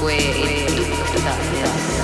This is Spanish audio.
fue el total.